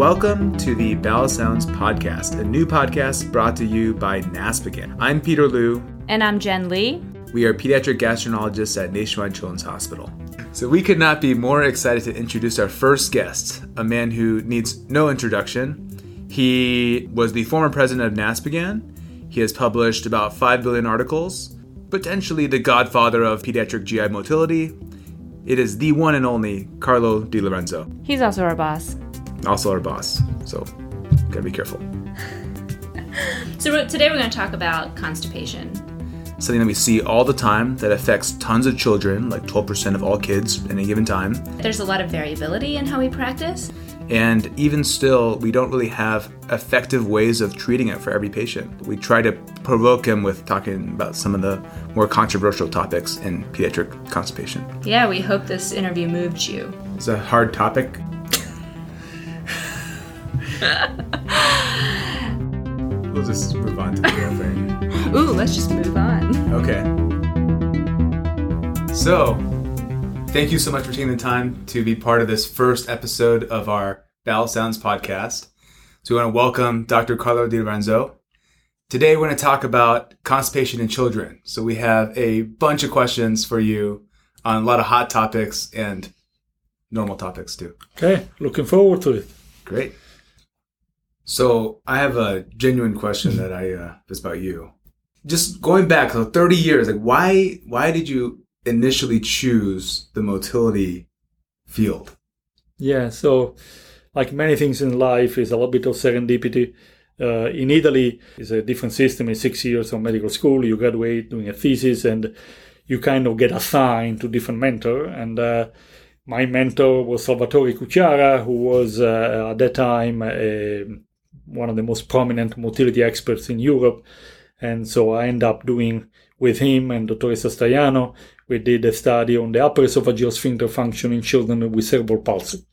Welcome to the Bowel Sounds Podcast, a new podcast brought to you by NASPGHAN. I'm Peter Liu. And I'm Jen Lee. We are pediatric gastroenterologists at Nationwide Children's Hospital. So we could not be more excited to introduce our first guest, a man who needs no introduction. He was the former president of NASPGHAN. He has published about 5 billion articles, potentially the godfather of pediatric GI motility. It is the one and only Carlo Di Lorenzo. He's also our boss. Also our boss. So, gotta be careful. so today we're going to talk about constipation. Something that we see all the time that affects tons of children, like 12% of all kids in a given time. There's a lot of variability in how we practice. And even still, we don't really have effective ways of treating it for every patient. We try to provoke him with talking about some of the more controversial topics in pediatric constipation. Yeah, we hope this interview moved you. It's a hard topic. we'll just move on to the real thing. Ooh, let's just move on. Okay. So, thank you so much for taking the time to be part of this first episode of our Bowel Sounds podcast. So, we want to welcome Dr. Carlo Di Lorenzo. Today, we're going to talk about constipation in children. So, we have a bunch of questions for you on a lot of hot topics and normal topics too. Okay, looking forward to it. Great. So, I have a genuine question that I uh, is about you. Just going back, so 30 years, like why why did you initially choose the motility field? Yeah, so like many things in life, is a little bit of serendipity. Uh, in Italy, it's a different system. It's six years of medical school. You graduate doing a thesis, and you kind of get assigned to different mentor. And uh, my mentor was Salvatore Cucchiara, who was uh, at that time one of the most prominent motility experts in Europe. And so I end up doing with him and Dr. Staiano, we did a study on the upper esophageal sphincter function in children with cerebral palsy.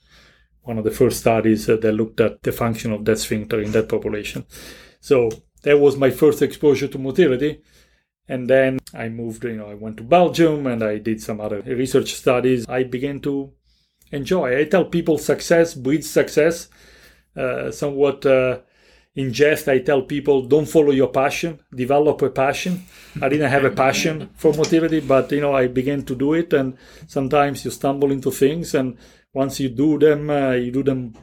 One of the first studies that looked at the function of that sphincter in that population. So that was my first exposure to motility. And then I moved, you know, I went to Belgium and I did some other research studies. I began to enjoy. I tell people success breeds success. Uh, somewhat uh, in jest, I tell people don't follow your passion, develop a passion. I didn't have a passion for motility, but you know, I began to do it, and sometimes you stumble into things, and once you do them, uh, you do them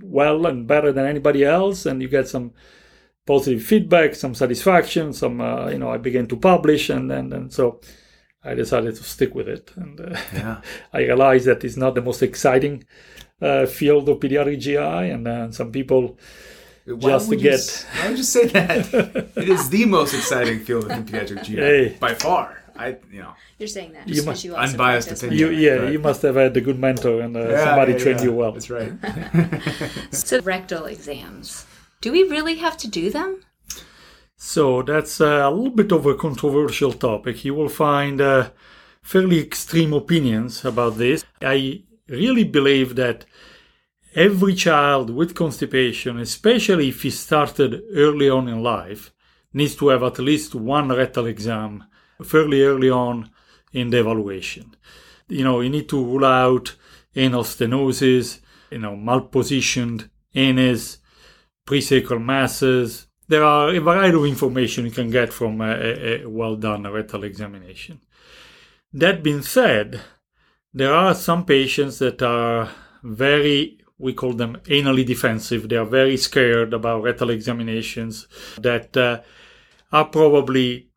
well and better than anybody else, and you get some positive feedback, some satisfaction, some uh, you know, I began to publish, and and, and so. I decided to stick with it, and uh, yeah. I realized that it's not the most exciting uh, field of pediatric GI, and uh, some people why just to get. You, why would you say that? it is the most exciting field in pediatric GI hey. by far. I, you know. You're saying that you must, you unbiased opinion. You, yeah, right. you must have had a good mentor and uh, yeah, somebody yeah, trained yeah. you well. That's right. so rectal exams. Do we really have to do them? So that's a little bit of a controversial topic. You will find uh, fairly extreme opinions about this. I really believe that every child with constipation, especially if he started early on in life, needs to have at least one rectal exam fairly early on in the evaluation. You know, you need to rule out anal stenosis, you know, malpositioned anus, presacral masses. There are a variety of information you can get from a, a, well done rectal examination. That being said, there are some patients that are very we call them anally defensive. They are very scared about rectal examinations that uh, are probably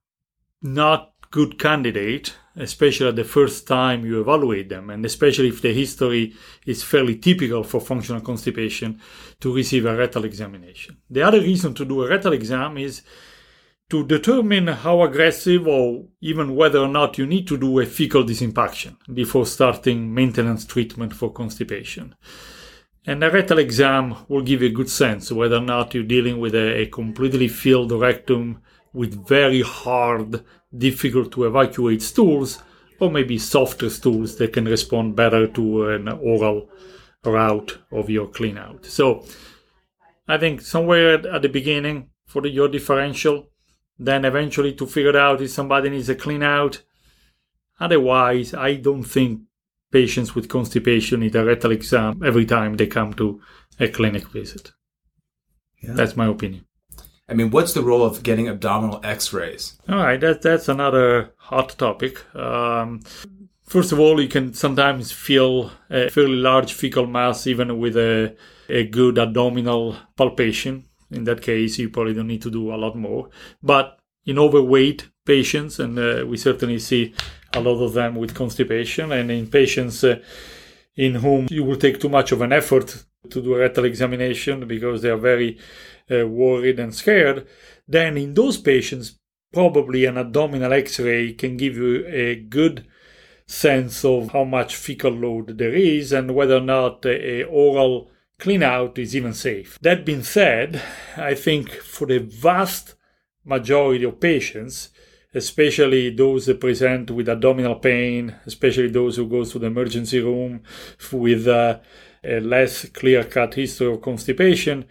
not good candidate, especially the first time you evaluate them, and especially if the history is fairly typical for functional constipation to receive a rectal examination. The other reason to do a rectal exam is to determine how aggressive or even whether or not you need to do a fecal disimpaction before starting maintenance treatment for constipation. And a rectal exam will give you a good sense whether or not you're dealing with a, a completely filled rectum with very hard, difficult to evacuate stools, or maybe softer stools that can respond better to an oral route of your clean out. So I think somewhere at, the beginning for the, your differential, then eventually to figure out if somebody needs a clean out. Otherwise, I don't think patients with constipation need a rectal exam every time they come to a clinic visit. Yeah. That's my opinion. I mean, what's the role of getting abdominal X-rays? All right, that that's another hot topic. Um, first of all, you can sometimes feel a fairly large fecal mass even with a a good abdominal palpation. In that case, you probably don't need to do a lot more. But in overweight patients, and uh, we certainly see a lot of them with constipation, and in patients uh, in whom you will take too much of an effort to do a rectal examination because they are very uh, worried and scared, then in those patients, probably an abdominal x ray can give you a good sense of how much fecal load there is and whether or not a oral clean out is even safe. That being said, I think for the vast majority of patients, especially those that present with abdominal pain, especially those who go to the emergency room with uh, a less clear cut history of constipation,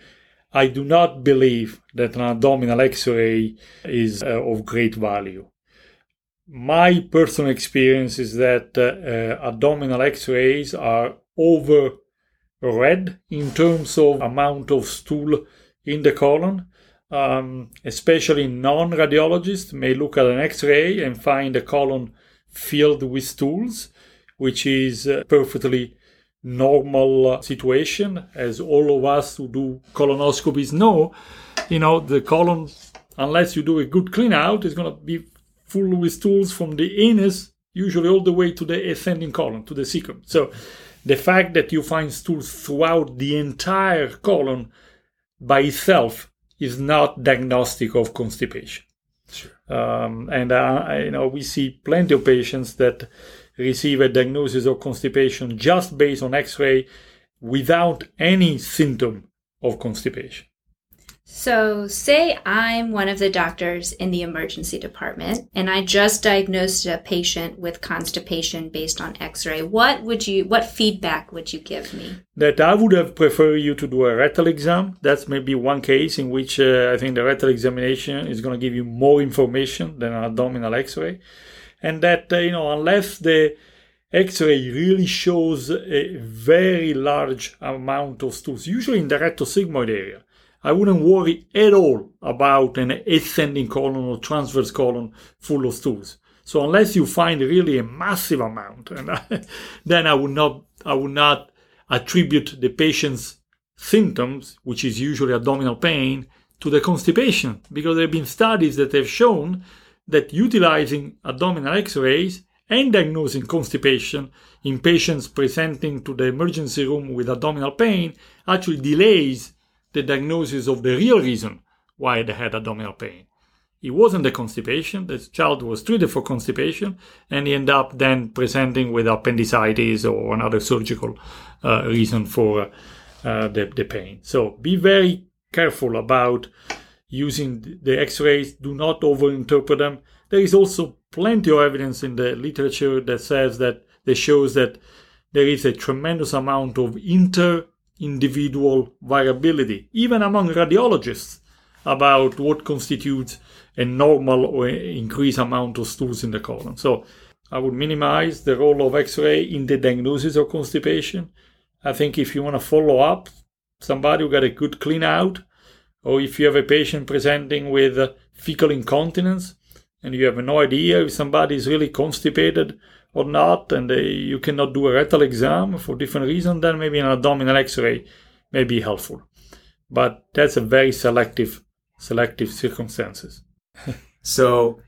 I do not believe that an abdominal x ray is uh, of great value. My personal experience is that uh, uh abdominal x rays are over read in terms of amount of stool in the colon. Um, especially non radiologists may look at an x ray and find a colon filled with stools, which is uh, perfectly normal uh, situation, as all of us who do colonoscopies know. You know, the colon, unless you do a good clean out, is going to be full with stools from the anus, usually all the way to the ascending colon, to the cecum. So, the fact that you find stools throughout the entire colon by itself is not diagnostic of constipation. Sure. Um, and uh, you know we see plenty of patients that receive a diagnosis of constipation just based on X-ray without any symptom of constipation. So, say I'm one of the doctors in the emergency department and I just diagnosed a patient with constipation based on x-ray. What would you what feedback would you give me? That I would have preferred you to do a rectal exam. That's maybe one case in which uh, I think the rectal examination is going to give you more information than an abdominal x-ray. And that uh, you know unless the X-ray really shows a very large amount of stools, usually in the rectosigmoid area I wouldn't worry at all about an ascending colon or transverse colon full of stools. So unless you find really a massive amount, and I, then I would not I would not attribute the patient's symptoms, which is usually abdominal pain, to the constipation, because there have been studies that have shown that utilizing abdominal X-rays and diagnosing constipation in patients presenting to the emergency room with abdominal pain actually delays the diagnosis of the real reason why they had abdominal pain. It wasn't the constipation. The child was treated for constipation, and he ended up then presenting with appendicitis or another surgical uh, reason for uh, the, the pain. So be very careful about using the X-rays. Do not overinterpret them. There is also plenty of evidence in the literature that says that that shows that there is a tremendous amount of inter individual variability, even among radiologists, about what constitutes a normal or increased amount of stools in the colon. So I would minimize the role of X-ray in the diagnosis of constipation. I think if you want to follow up somebody who got a good clean out, or if you have a patient presenting with fecal incontinence and you have no idea if somebody is really constipated or not, and they, you cannot do a rectal exam for different reasons, then maybe an abdominal X-ray may be helpful. But that's a very selective, selective circumstances. so,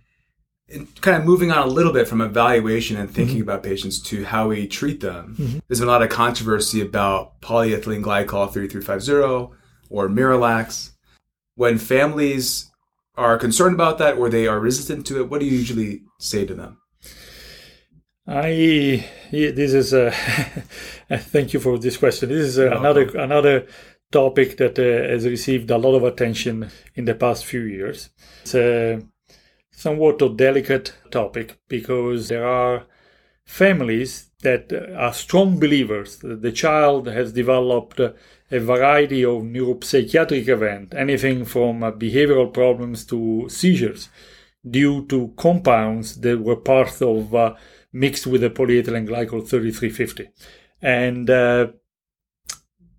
kind of moving on a little bit from evaluation and thinking mm-hmm. about patients to how we treat them. Mm-hmm. There's been a lot of controversy about polyethylene glycol 3350 or Miralax. When families are concerned about that or they are resistant to it, what do you usually say to them? I this is a thank you for this question. This is a, another another topic that uh, has received a lot of attention in the past few years. It's a somewhat a delicate topic because there are families that are strong believers that the child has developed a variety of neuropsychiatric events, anything from uh, behavioral problems to seizures, due to compounds that were part of uh, mixed with the polyethylene glycol 3350. And uh,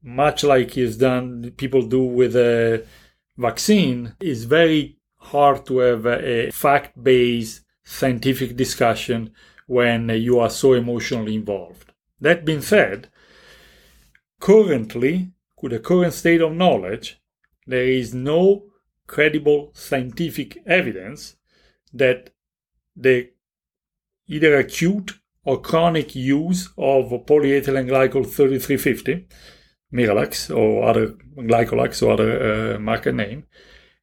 much like is done people do with a vaccine, it's very hard to have a fact-based scientific discussion when you are so emotionally involved. That being said, currently, with the current state of knowledge, there is no credible scientific evidence that the either acute or chronic use of polyethylene glycol 3350, Miralax or other Glycolax or other uh, market name,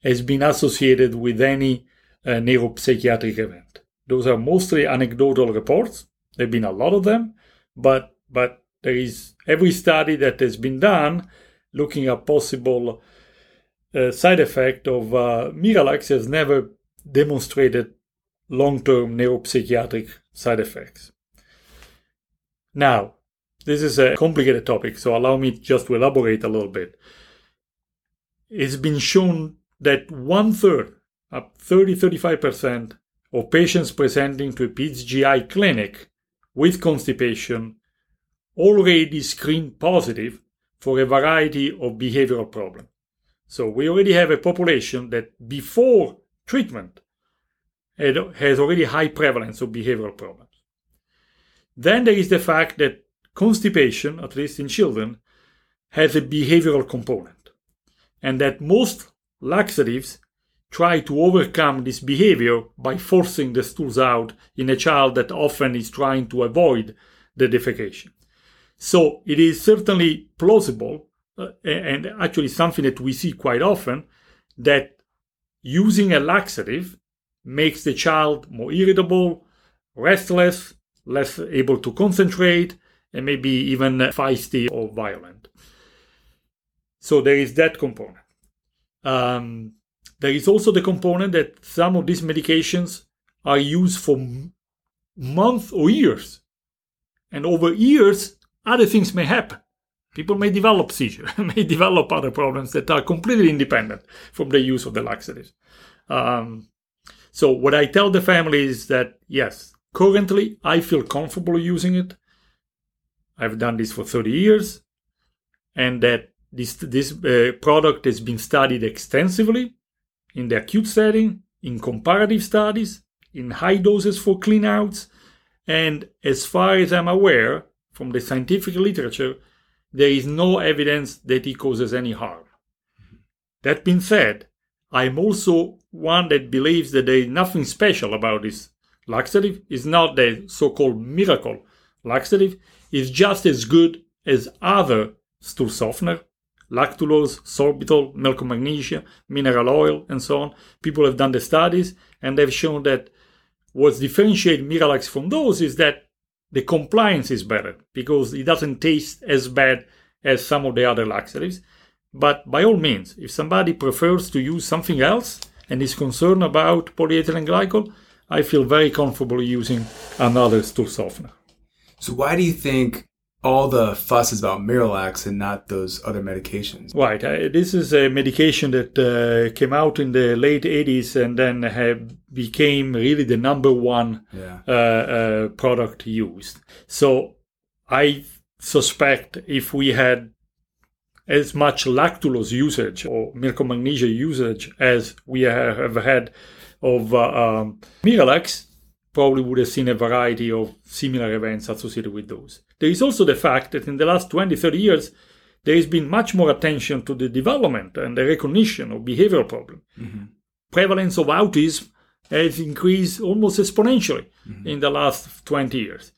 has been associated with any uh, neuropsychiatric event. Those are mostly anecdotal reports. There have been a lot of them, but but there is every study that has been done looking at possible uh, side effect of uh, Miralax has never demonstrated long-term neuropsychiatric side effects. Now, this is a complicated topic, so allow me just to elaborate a little bit. It's been shown that one third, up 30 35% of patients presenting to a PGI GI clinic with constipation already screen positive for a variety of behavioral problems. So we already have a population that before treatment has already high prevalence of behavioral problems. Then there is the fact that constipation, at least in children, has a behavioral component, and that most laxatives try to overcome this behavior by forcing the stools out in a child that often is trying to avoid the defecation. So it is certainly plausible, uh, and actually something that we see quite often, that using a laxative makes the child more irritable, restless, less able to concentrate, and maybe even feisty or violent. So there is that component. Um, there is also the component that some of these medications are used for months or years. And over years, other things may happen. People may develop seizure, may develop other problems that are completely independent from the use of the laxatives. Um, so what I tell the family is that yes, currently I feel comfortable using it. I've done this for 30 years, and that this this uh, product has been studied extensively in the acute setting, in comparative studies, in high doses for cleanouts, and as far as I'm aware from the scientific literature, there is no evidence that it causes any harm. That being said, I'm also one that believes that there is nothing special about this laxative. It's not the so-called miracle laxative. It's just as good as other stool softener lactulose, sorbitol, milk of magnesia, mineral oil, and so on. People have done the studies and they've shown that what's differentiated Miralax from those is that the compliance is better because it doesn't taste as bad as some of the other laxatives. But by all means, if somebody prefers to use something else and is concerned about polyethylene glycol, I feel very comfortable using another stool softener. So why do you think all the fuss is about Miralax and not those other medications. Right. Uh, this is a medication that uh, came out in the late 80s and then have became really the number one yeah. uh, uh product used. So I suspect if we had as much lactulose usage or milk of magnesia usage as we have had of uh, um, Miralax, probably would have seen a variety of similar events associated with those. There is also the fact that in the last 20, 30 years, there has been much more attention to the development and the recognition of behavioral problems. Mm-hmm. Prevalence of autism has increased almost exponentially mm-hmm. in the last 20 years.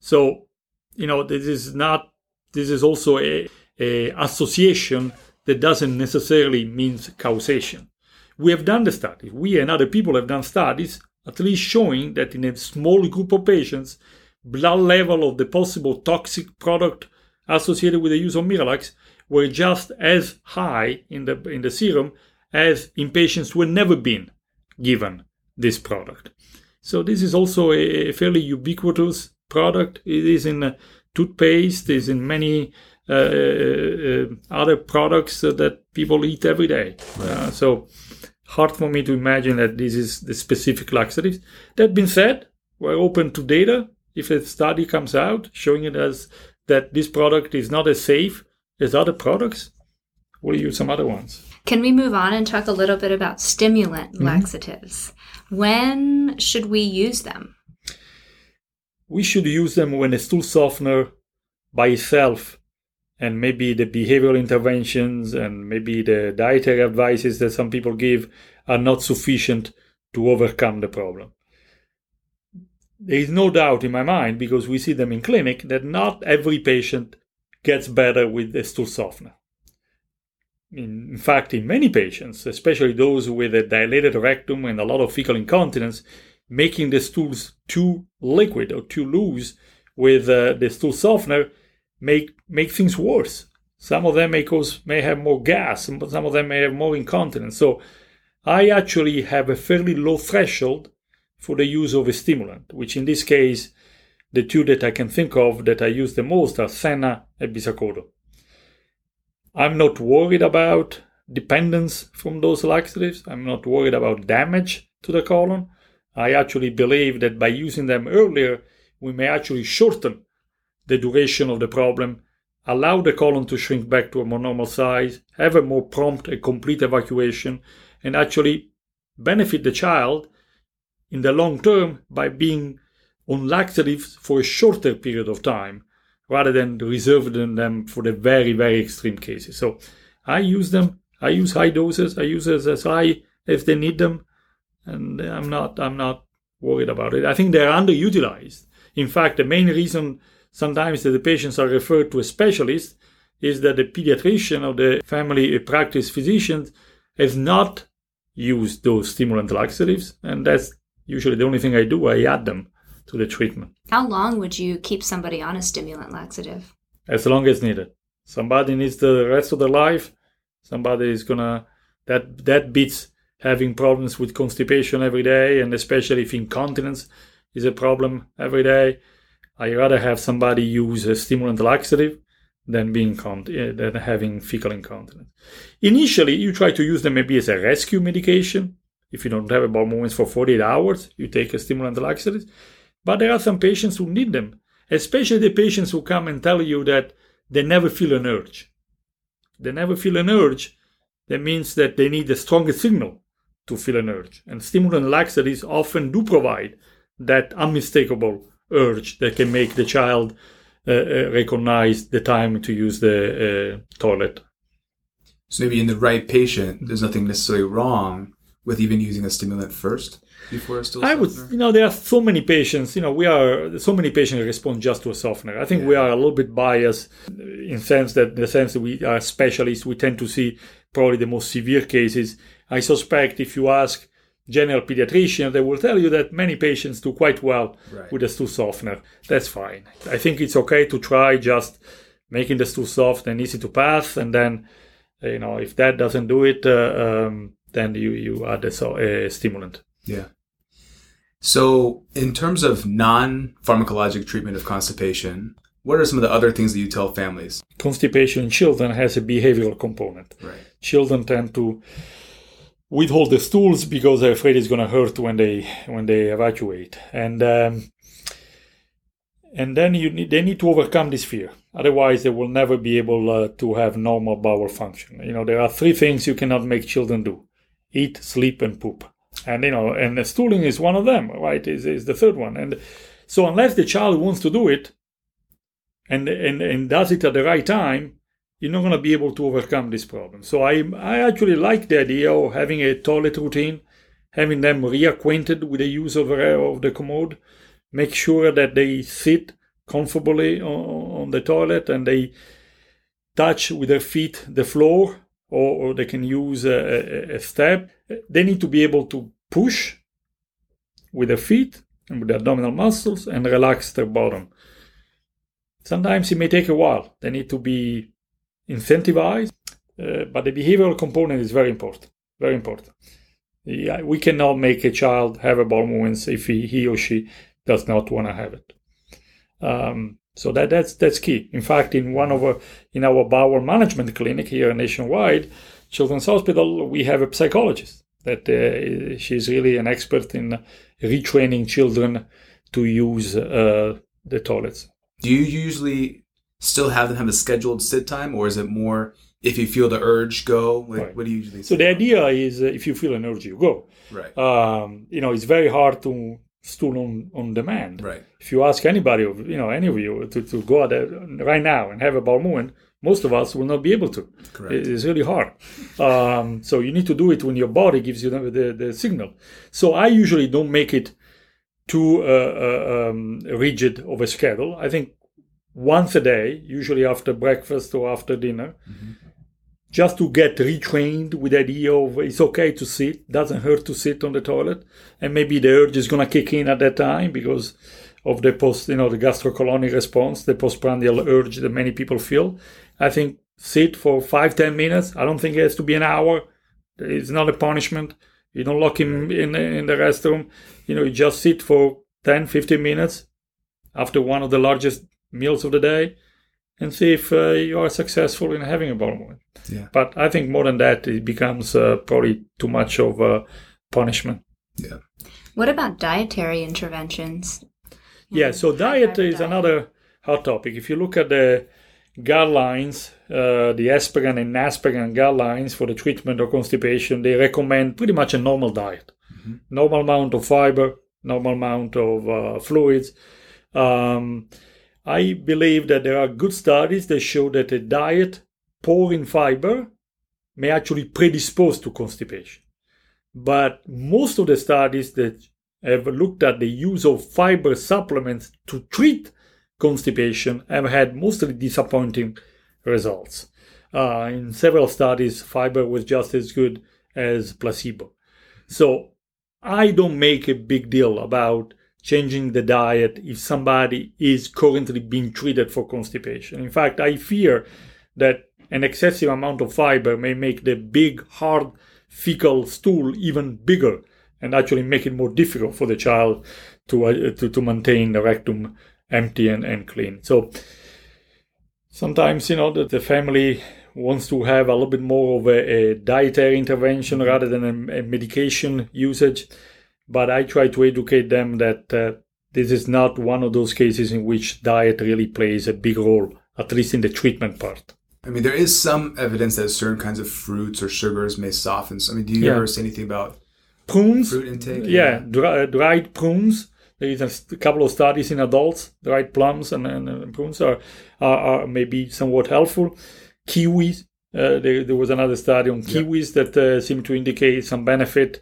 So, you know, this is not, this is also a association that doesn't necessarily mean causation. We have done the study. We and other people have done studies at least showing that in a small group of patients, blood level of the possible toxic product associated with the use of Miralax were just as high in the in the serum as in patients who had never been given this product. So this is also a, fairly ubiquitous product. It is in toothpaste, it is in many other products that people eat every day. Uh, so hard for me to imagine that this is the specific laxatives. That being said, we're open to data. If a study comes out showing it as that this product is not as safe as other products. We'll use some other ones. Can we move on and talk a little bit about stimulant mm-hmm. laxatives? When should we use them? We should use them when a stool softener by itself and maybe the behavioral interventions and maybe the dietary advices that some people give are not sufficient to overcome the problem. There is no doubt in my mind, because we see them in clinic, that not every patient gets better with a stool softener. In fact, in many patients, especially those with a dilated rectum and a lot of fecal incontinence, making the stools too liquid or too loose with uh, the stool softener make make things worse. Some of them may cause may have more gas, some of them may have more incontinence. So I actually have a fairly low threshold for the use of a stimulant, which in this case, the two that I can think of that I use the most are Senna and Bisacodyl. I'm not worried about dependence from those laxatives. I'm not worried about damage to the colon. I actually believe that by using them earlier, we may actually shorten the duration of the problem, allow the colon to shrink back to a more normal size, have a more prompt and complete evacuation, and actually benefit the child in the long term by being on laxatives for a shorter period of time rather than reserving them for the very, very extreme cases. So I use them. I use high doses. I use as, as high as they need them. And I'm not, I'm not worried about it. I think they're underutilized. In fact, the main reason sometimes that the patients are referred to a specialist is that the pediatrician or the family practice physician has not used those stimulant laxatives. And that's usually the only thing I do, I add them to the treatment. How long would you keep somebody on a stimulant laxative? As long as needed. Somebody needs the rest of their life. Somebody is gonna that that beats having problems with constipation every day, and especially if incontinence is a problem every day. I rather have somebody use a stimulant laxative than being con- uh, than having fecal incontinence. Initially, you try to use them maybe as a rescue medication if you don't have bowel movements for 48 hours, you take a stimulant laxative. But there are some patients who need them, especially the patients who come and tell you that they never feel an urge. They never feel an urge. That means that they need a stronger signal to feel an urge. And stimulant laxatives often do provide that unmistakable urge that can make the child uh, uh, recognize the time to use the uh, toilet. So maybe in the right patient, there's nothing necessarily wrong with even using a stimulant first before a stool I would, you know, there are so many patients, you know, we are, so many patients respond just to a softener. I think yeah. we are a little bit biased in sense that, in the sense that we are specialists, we tend to see probably the most severe cases. I suspect if you ask general pediatrician, they will tell you that many patients do quite well right. with a stool softener. That's fine. I think it's okay to try just making the stool soft and easy to pass, and then, you know, if that doesn't do it, uh, um, then you you add a, a stimulant. Yeah. So, in terms of non pharmacologic treatment of constipation, what are some of the other things that you tell families? Constipation in children has a behavioral component. Right. Children tend to withhold the stools because they're afraid it's going to hurt when they when they evacuate, and um, and then you need, they need to overcome this fear. Otherwise, they will never be able uh, to have normal bowel function. You know, there are three things you cannot make children do: eat, sleep, and poop. And you know, and stooling is one of them, right? Is is the third one. And so unless the child wants to do it, and and and does it at the right time, you're not going to be able to overcome this problem. So I I actually like the idea of having a toilet routine, having them reacquainted with the use of, uh, of the commode, make sure that they sit comfortably on, on the toilet and they touch with their feet the floor or, or they can use a, a, step. They need to be able to push with their feet and with their abdominal muscles and relax their bottom. Sometimes it may take a while. They need to be incentivized, uh, but the behavioral component is very important. Very important. Yeah, we cannot make a child have a bowel movements if he, he or she does not want to have it. Um, so that that's that's key. In fact, in one of our in our bowel management clinic here nationwide, Children's Hospital, we have a psychologist that uh, she's really an expert in retraining children to use uh, the toilets. Do you usually still have them have a scheduled sit time, or is it more if you feel the urge, go? Like, Right. What do you usually So the idea is if you feel an urge, you go. right, Um, you know, it's very hard to stool on, on demand. right, If you ask anybody, of you know, any of you to, to go out right now and have a bowel movement, most of us will not be able to. correct. It's really hard. Um, so you need to do it when your body gives you the, the, the signal. So I usually don't make it too uh, uh, um, rigid of a schedule. I think once a day, usually after breakfast or after dinner, mm-hmm. just to get retrained with the idea of it's okay to sit, doesn't hurt to sit on the toilet, and maybe the urge is gonna kick in at that time because of the post, you know, the gastrocolonic response, the postprandial urge that many people feel. I think sit for five, ten minutes. I don't think it has to be an hour. It's not a punishment. You don't lock him in in the restroom. You know, you just sit for 10, 15 minutes after one of the largest meals of the day and see if uh, you are successful in having a bowel movement. Yeah. But I think more than that, it becomes uh, probably too much of a punishment. Yeah. What about dietary interventions? Yeah, so diet is diet. another hot topic. If you look at the guidelines, uh, the ESPGHAN and NASPGHAN guidelines for the treatment of constipation, they recommend pretty much a normal diet. Normal amount of fiber, normal amount of uh, fluids. Um, I believe that there are good studies that show that a diet poor in fiber may actually predispose to constipation. But most of the studies that have looked at the use of fiber supplements to treat constipation have had mostly disappointing results. Uh, in several studies, fiber was just as good as placebo. So I don't make a big deal about changing the diet if somebody is currently being treated for constipation. In fact, I fear that an excessive amount of fiber may make the big, hard, fecal stool even bigger and actually make it more difficult for the child to, uh, to, to maintain the rectum empty and, and clean. So sometimes, you know, that the family wants to have a little bit more of a, a dietary intervention rather than a, a medication usage. But I try to educate them that uh, this is not one of those cases in which diet really plays a big role, at least in the treatment part. I mean, there is some evidence that certain kinds of fruits or sugars may soften. So, I mean, do you Yeah. ever say anything about Prunes, fruit intake? yeah, dry, dried prunes. There is a couple of studies in adults. Dried plums and, and, and prunes are, are, are maybe somewhat helpful. Kiwis. Uh, there, there was another study on Yeah. kiwis that uh, seemed to indicate some benefit.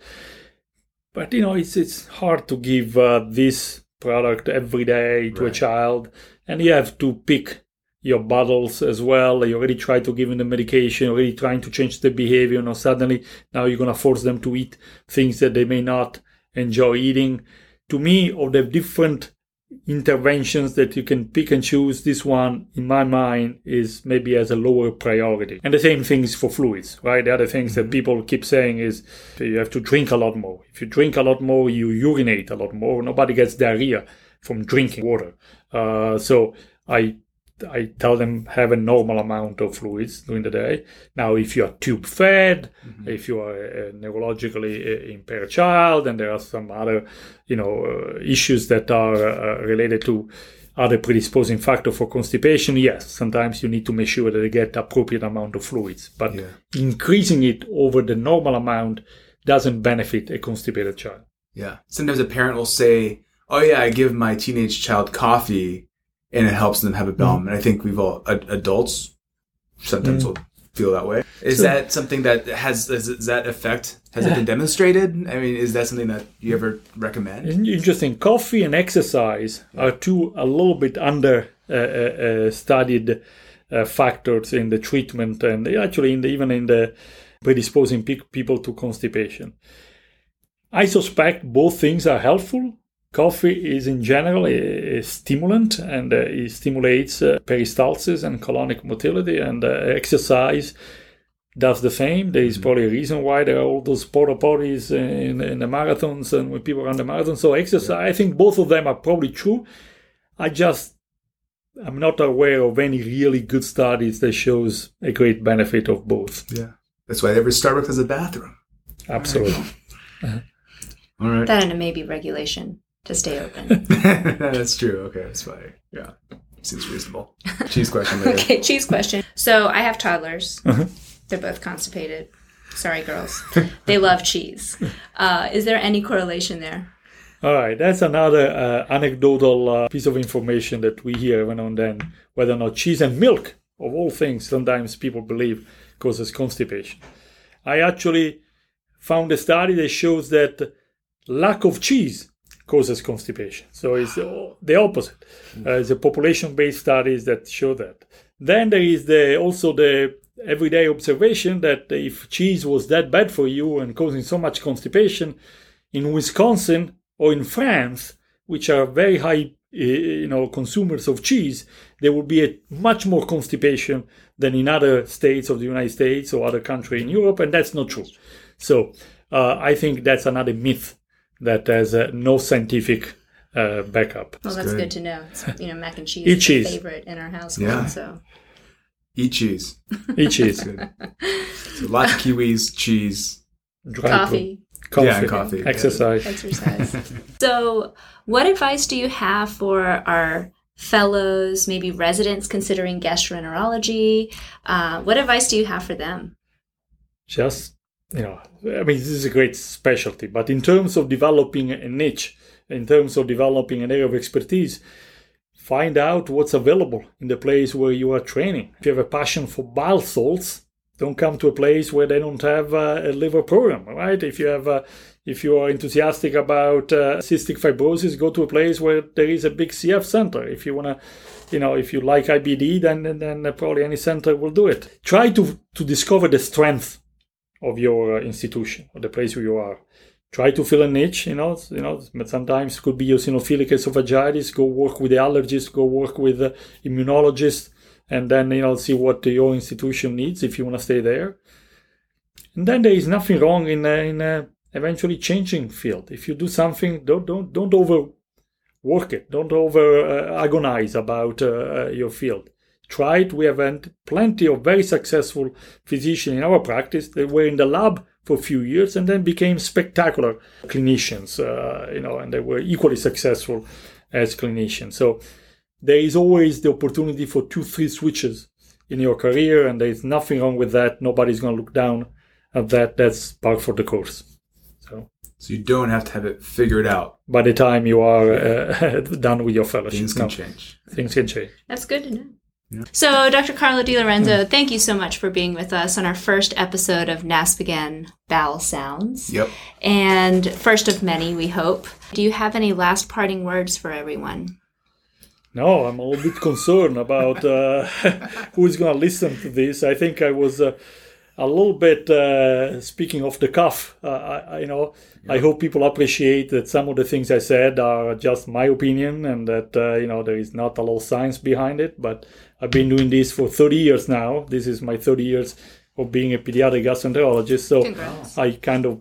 But you know, it's it's hard to give uh, this product every day to a child, and you have to pick your bottles as well. You already try to give them the medication, already trying to change the behavior. Now suddenly, now you're gonna force them to eat things that they may not enjoy eating. To me, of the different interventions that you can pick and choose, this one, in my mind, is maybe as a lower priority. And the same things for fluids, right? The other things that people keep saying is you have to drink a lot more. If you drink a lot more, you urinate a lot more. Nobody gets diarrhea from drinking water. Uh, so I I tell them have a normal amount of fluids during the day. Now, if you are tube fed, if you are a neurologically uh, impaired child, and there are some other, you know, uh, issues that are uh, related to other predisposing factor for constipation, yes, sometimes you need to make sure that they get appropriate amount of fluids. But Yeah. increasing it over the normal amount doesn't benefit a constipated child. Yeah. Sometimes a parent will say, "Oh yeah, I give my teenage child coffee, and it helps them have a bowel." Mm-hmm. And I think we've all ad- adults sometimes Mm. will feel that way. Is So- that something that has is, that effect? Has it been demonstrated? I mean, is that something that you ever recommend? Interesting. Coffee and exercise are two a little bit under uh, uh, uh, studied uh, factors in the treatment and actually in the, even in the predisposing pe- people to constipation. I suspect both things are helpful. Coffee is in general a, a stimulant and uh, it stimulates uh, peristalsis and colonic motility, and uh, exercise does the same. There is probably a reason why there are all those porta potties in, in the marathons and when people run the marathon. So exercise, I think both of them are probably true. I just I'm not aware of any really good studies that shows a great benefit of both. Yeah. That's why every Starbucks has a bathroom. Absolutely. All right. That and a maybe regulation to stay open. that's true. Okay, that's fine. Yeah. Seems reasonable. Cheese question later. Okay, cheese question. So I have toddlers. They're both constipated. Sorry, girls. they love cheese. Uh, is there any correlation there? All right, that's another uh, anecdotal uh, piece of information that we hear every now and then. Whether or not cheese and milk, of all things, sometimes people believe causes constipation. I actually found a study that shows that lack of cheese causes constipation. So it's the opposite. Uh, it's a population-based studies that show that. Then there is the also the everyday observation that if cheese was that bad for you and causing so much constipation, in Wisconsin or in France, which are very high you know consumers of cheese, there will be a much more constipation than in other states of the United States or other country in Europe, and that's not true. So uh, I think that's another myth that has uh, no scientific uh, backup. Well, that's good. good. to know. It's, you know, mac and cheese Eat is cheese. a favorite in our household. Yeah. So Eat cheese. Eat cheese, Good. So lots of kiwis, cheese. dry coffee, coffee, Yeah, coffee. exercise. exercise. so, what advice do you have for our fellows, maybe residents considering gastroenterology? Uh, what advice do you have for them? just you know i mean this is a great specialty but in terms of developing a niche in terms of developing an area of expertise find out what's available in the place where you are training. If you have a passion for bile salts don't come to a place where they don't have uh, a liver program right? If you have a if you are enthusiastic about uh, cystic fibrosis go to a place where there is a big cf center. If you want to you know if you like ibd then then probably any center will do it. Try to to discover the strength of your uh, institution or the place where you are. Try to fill a niche, you know, you know, but sometimes could be eosinophilic esophagitis, go work with the allergist, go work with the immunologist, and then, you know, see what your institution needs if you want to stay there. And then there is nothing wrong in, uh, in uh, eventually changing field. If you do something, don't, don't, don't overwork it. Don't over uh, agonize about uh, your field try it. We have had plenty of very successful physicians in our practice. They were in the lab for a few years and then became spectacular clinicians, uh, you know, and they were equally successful as clinicians. So there is always the opportunity for two, three switches in your career, and there is nothing wrong with that. Nobody's going to look down at that. That's part for the course. So So you don't have to have it figured out. by the time you are uh, done with your fellowship, Things can no, change. things can change. That's good to know. So, Dr. Carlo Di Lorenzo, thank you so much for being with us on our first episode of NASPGHAN Bowel Sounds. Yep. And first of many, we hope. Do you have any last parting words for everyone? No, I'm a little bit concerned about uh, who is going to listen to this. I think I was uh, a little bit uh, speaking off the cuff. Uh, I, I- you know, I hope people appreciate that some of the things I said are just my opinion, and that uh, you know there is not a lot of science behind it. But I've been doing this for 30 years now. This is my 30 years of being a pediatric gastroenterologist. So Congrats. I kind of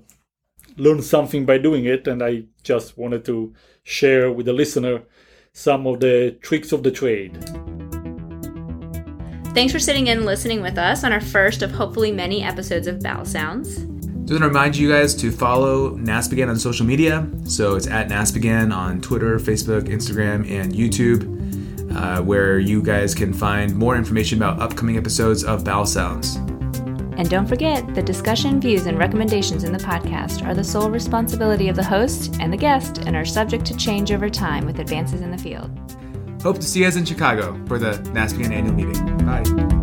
learned something by doing it, and I just wanted to share with the listener some of the tricks of the trade. Thanks for sitting in and listening with us on our first of hopefully many episodes of Bowel Sounds. Just want to remind you guys to follow NASPGHAN on social media. So it's at NASPGHAN on Twitter, Facebook, Instagram, and YouTube, uh, where you guys can find more information about upcoming episodes of Bowel Sounds. And don't forget, the discussion, views, and recommendations in the podcast are the sole responsibility of the host and the guest and are subject to change over time with advances in the field. Hope to see you guys in Chicago for the NASPGHAN annual meeting. Bye.